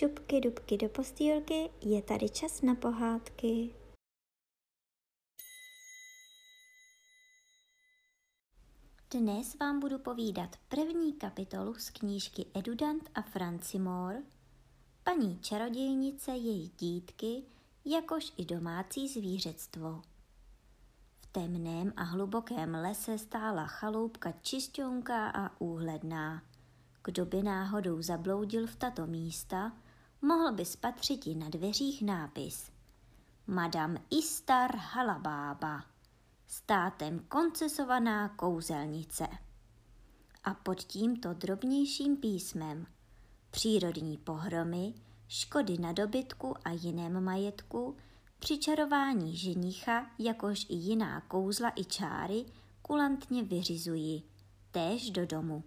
šupky dubky do postýlky, je tady čas na pohádky. Dnes vám budu povídat první kapitolu z knížky Edudant a Francimor, paní čarodějnice, její dítky, jakož i domácí zvířectvo. V temném a hlubokém lese stála chaloupka čistionká a úhledná. Kdo by náhodou zabloudil v tato místa, mohl by spatřit i na dveřích nápis Madame Istar Halabába, státem koncesovaná kouzelnice. A pod tímto drobnějším písmem přírodní pohromy, škody na dobytku a jiném majetku, přičarování ženicha, jakož i jiná kouzla i čáry, kulantně vyřizují, též do domu.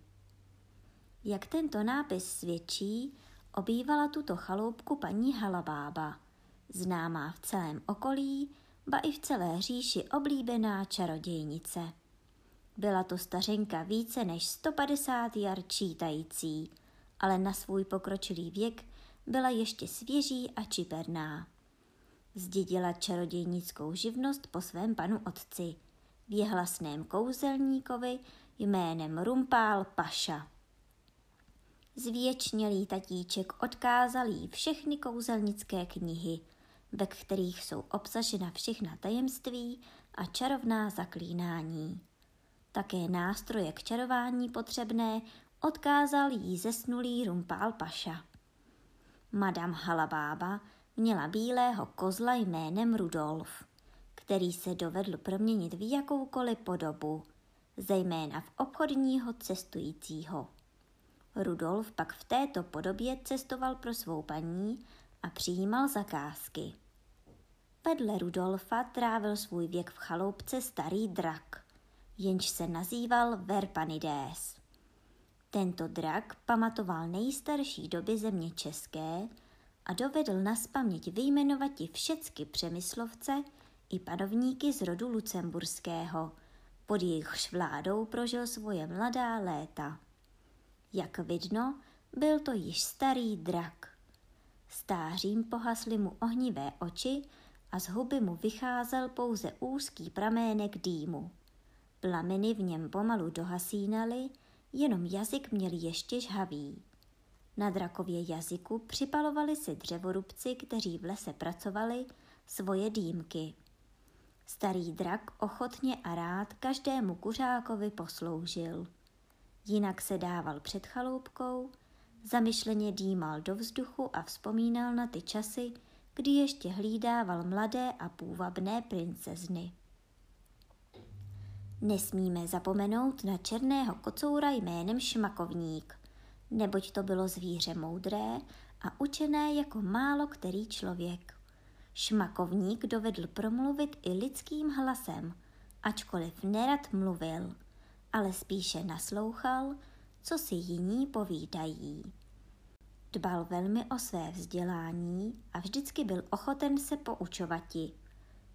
Jak tento nápis svědčí, obývala tuto chaloupku paní Halabába, známá v celém okolí, ba i v celé říši oblíbená čarodějnice. Byla to stařenka více než 150 jar čítající, ale na svůj pokročilý věk byla ještě svěží a čiperná. Zdědila čarodějnickou živnost po svém panu otci, věhlasném kouzelníkovi jménem Rumpál Paša. Zvěčnělý tatíček odkázal jí všechny kouzelnické knihy, ve kterých jsou obsažena všechna tajemství a čarovná zaklínání. Také nástroje k čarování potřebné odkázal jí zesnulý Rumpál Paša. Madame Halabába měla bílého kozla jménem Rudolf, který se dovedl proměnit v jakoukoliv podobu, zejména v obchodního cestujícího. Rudolf pak v této podobě cestoval pro svou paní a přijímal zakázky. Vedle Rudolfa trávil svůj věk v chaloupce starý drak, jenž se nazýval Verpanides. Tento drak pamatoval nejstarší doby země české a dovedl na spaměť vyjmenovati všecky přemyslovce i panovníky z rodu lucemburského, pod jejichž vládou prožil svoje mladá léta. Jak vidno, byl to již starý drak. Stářím pohasly mu ohnivé oči a z huby mu vycházel pouze úzký pramének dýmu. Plameny v něm pomalu dohasínaly, jenom jazyk měl ještě žhavý. Na drakově jazyku připalovali si dřevorubci, kteří v lese pracovali, svoje dýmky. Starý drak ochotně a rád každému kuřákovi posloužil. Jinak se dával před chaloupkou, zamyšleně dýmal do vzduchu a vzpomínal na ty časy, kdy ještě hlídával mladé a půvabné princezny. Nesmíme zapomenout na černého kocoura jménem Šmakovník, neboť to bylo zvíře moudré a učené jako málo který člověk. Šmakovník dovedl promluvit i lidským hlasem, ačkoliv nerad mluvil, ale spíše naslouchal, co si jiní povídají. Dbal velmi o své vzdělání a vždycky byl ochoten se poučovati.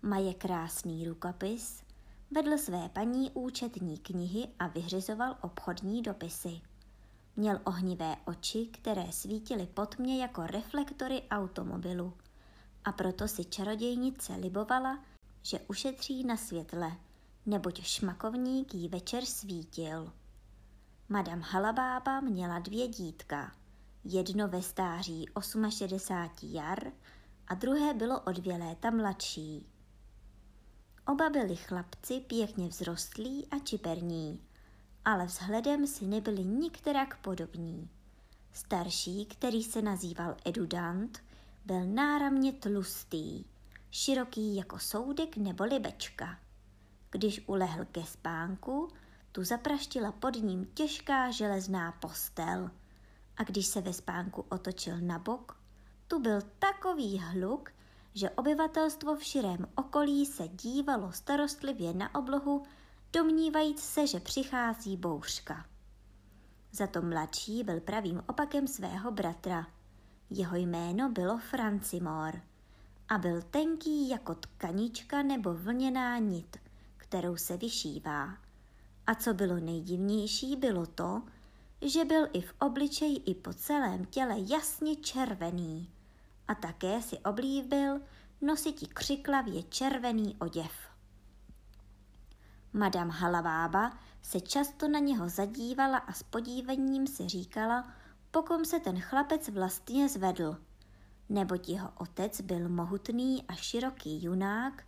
Maje krásný rukopis, vedl své paní účetní knihy a vyhřizoval obchodní dopisy. Měl ohnivé oči, které svítily pod mě jako reflektory automobilu a proto si čarodějnice libovala, že ušetří na světle, neboť šmakovník jí večer svítil. Madame Halabába měla dvě dítka, jedno ve stáří 68 jar a druhé bylo o dvě léta mladší. Oba byli chlapci pěkně vzrostlí a čiperní, ale vzhledem si nebyli nikterak podobní. Starší, který se nazýval Edudant, byl náramně tlustý, široký jako soudek nebo libečka. Když ulehl ke spánku, tu zapraštila pod ním těžká železná postel a když se ve spánku otočil na bok, tu byl takový hluk, že obyvatelstvo v širém okolí se dívalo starostlivě na oblohu, domnívajíc se, že přichází bouřka. Za to mladší byl pravým opakem svého bratra. Jeho jméno bylo Francimor a byl tenký jako tkanička nebo vlněná nit, kterou se vyšívá. A co bylo nejdivnější, bylo to, že byl i v obličeji i po celém těle jasně červený a také si oblíbil nositi křiklavě červený oděv. Madame Halabába se často na něho zadívala a s podívením si říkala, pokom se ten chlapec vlastně zvedl, neboť jeho otec byl mohutný a široký junák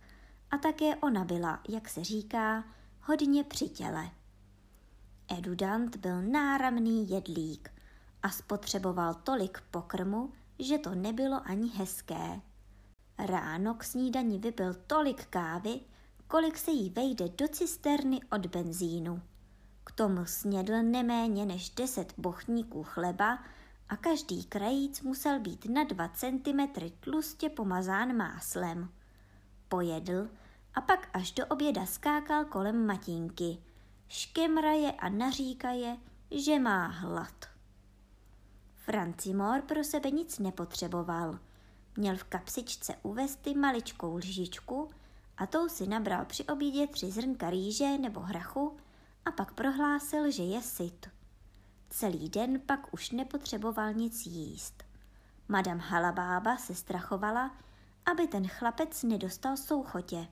a také ona byla, jak se říká, hodně při těle. Edudant byl náramný jedlík a spotřeboval tolik pokrmu, že to nebylo ani hezké. Ráno k snídani vypil tolik kávy, kolik se jí vejde do cisterny od benzínu. K tomu snědl neméně než deset bochníků chleba a každý krajíc musel být na dva centimetry tlustě pomazán máslem. Pojedl a pak až do oběda skákal kolem matinky. Škemraje a naříkaje, že má hlad. Francimor pro sebe nic nepotřeboval. Měl v kapsičce u vesty maličkou lžičku a tou si nabral při obědě tři zrnka rýže nebo hrachu a pak prohlásil, že je syt. Celý den pak už nepotřeboval nic jíst. Madam Halabába se strachovala, aby ten chlapec nedostal souchotě,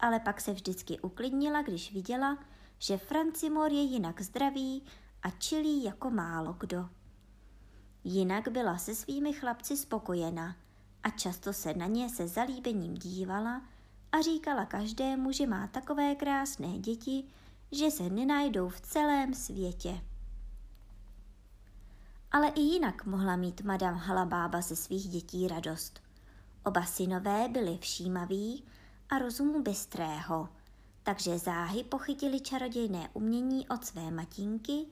ale pak se vždycky uklidnila, když viděla, že Francimor je jinak zdravý a čilý jako málo kdo. Jinak byla se svými chlapci spokojena a často se na ně se zalíbením dívala a říkala každému, že má takové krásné děti, že se nenajdou v celém světě. Ale i jinak mohla mít madam Halabába ze svých dětí radost. Oba synové byli všímaví a rozumu bystrého, takže záhy pochytili čarodějné umění od své matinky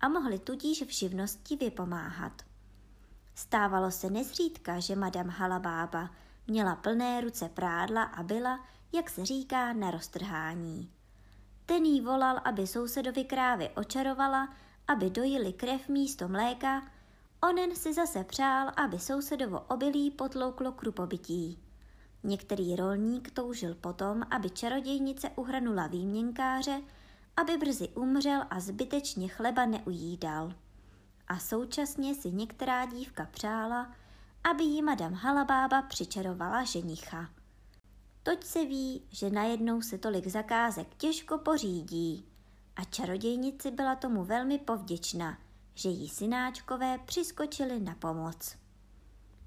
a mohli tudíž v živnosti vypomáhat. Stávalo se nezřídka, že madam Halabába měla plné ruce prádla a byla, jak se říká, na roztrhání. Ten jí volal, aby sousedovi krávy očarovala, aby dojili krev místo mléka, onen si zase přál, aby sousedovo obilí potlouklo krupobytí. Některý rolník toužil potom, aby čarodějnice uhranula výměnkáře, aby brzy umřel a zbytečně chleba neujídal. A současně si některá dívka přála, aby jí madam Halabába přičarovala ženicha. Toť se ví, že najednou se tolik zakázek těžko pořídí a čarodějnici byla tomu velmi povděčná, že jí synáčkové přiskočili na pomoc.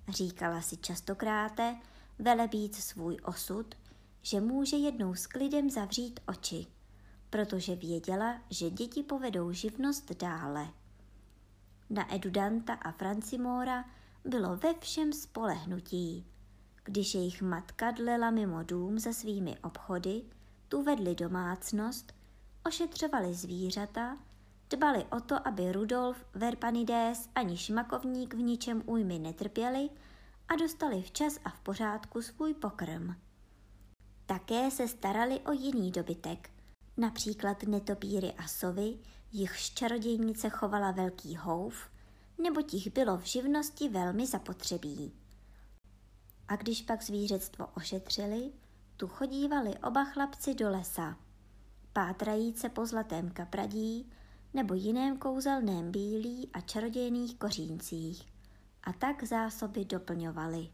Říkala si častokráte, velebít svůj osud, že může jednou s klidem zavřít oči, protože věděla, že děti povedou živnost dále. Na Edudanta a Francimora bylo ve všem spolehnutí. Když jejich matka dlela mimo dům za svými obchody, tu vedli domácnost, ošetřovali zvířata, dbali o to, aby Rudolf, Verpanides ani Šmakovník v ničem újmy netrpěli a dostali včas a v pořádku svůj pokrm. Také se starali o jiný dobytek, například netopíry a sovy, jichž čarodějnice chovala velký houf, nebo jich bylo v živnosti velmi zapotřebí. A když pak zvířectvo ošetřili, tu chodívali oba chlapci do lesa, pátrajíce po zlatém kapradí nebo jiném kouzelném bílí a čarodějných koříncích a tak zásoby doplňovaly.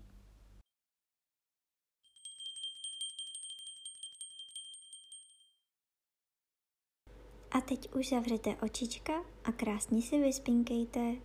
A teď už zavřete očička a krásně si vyspinkejte.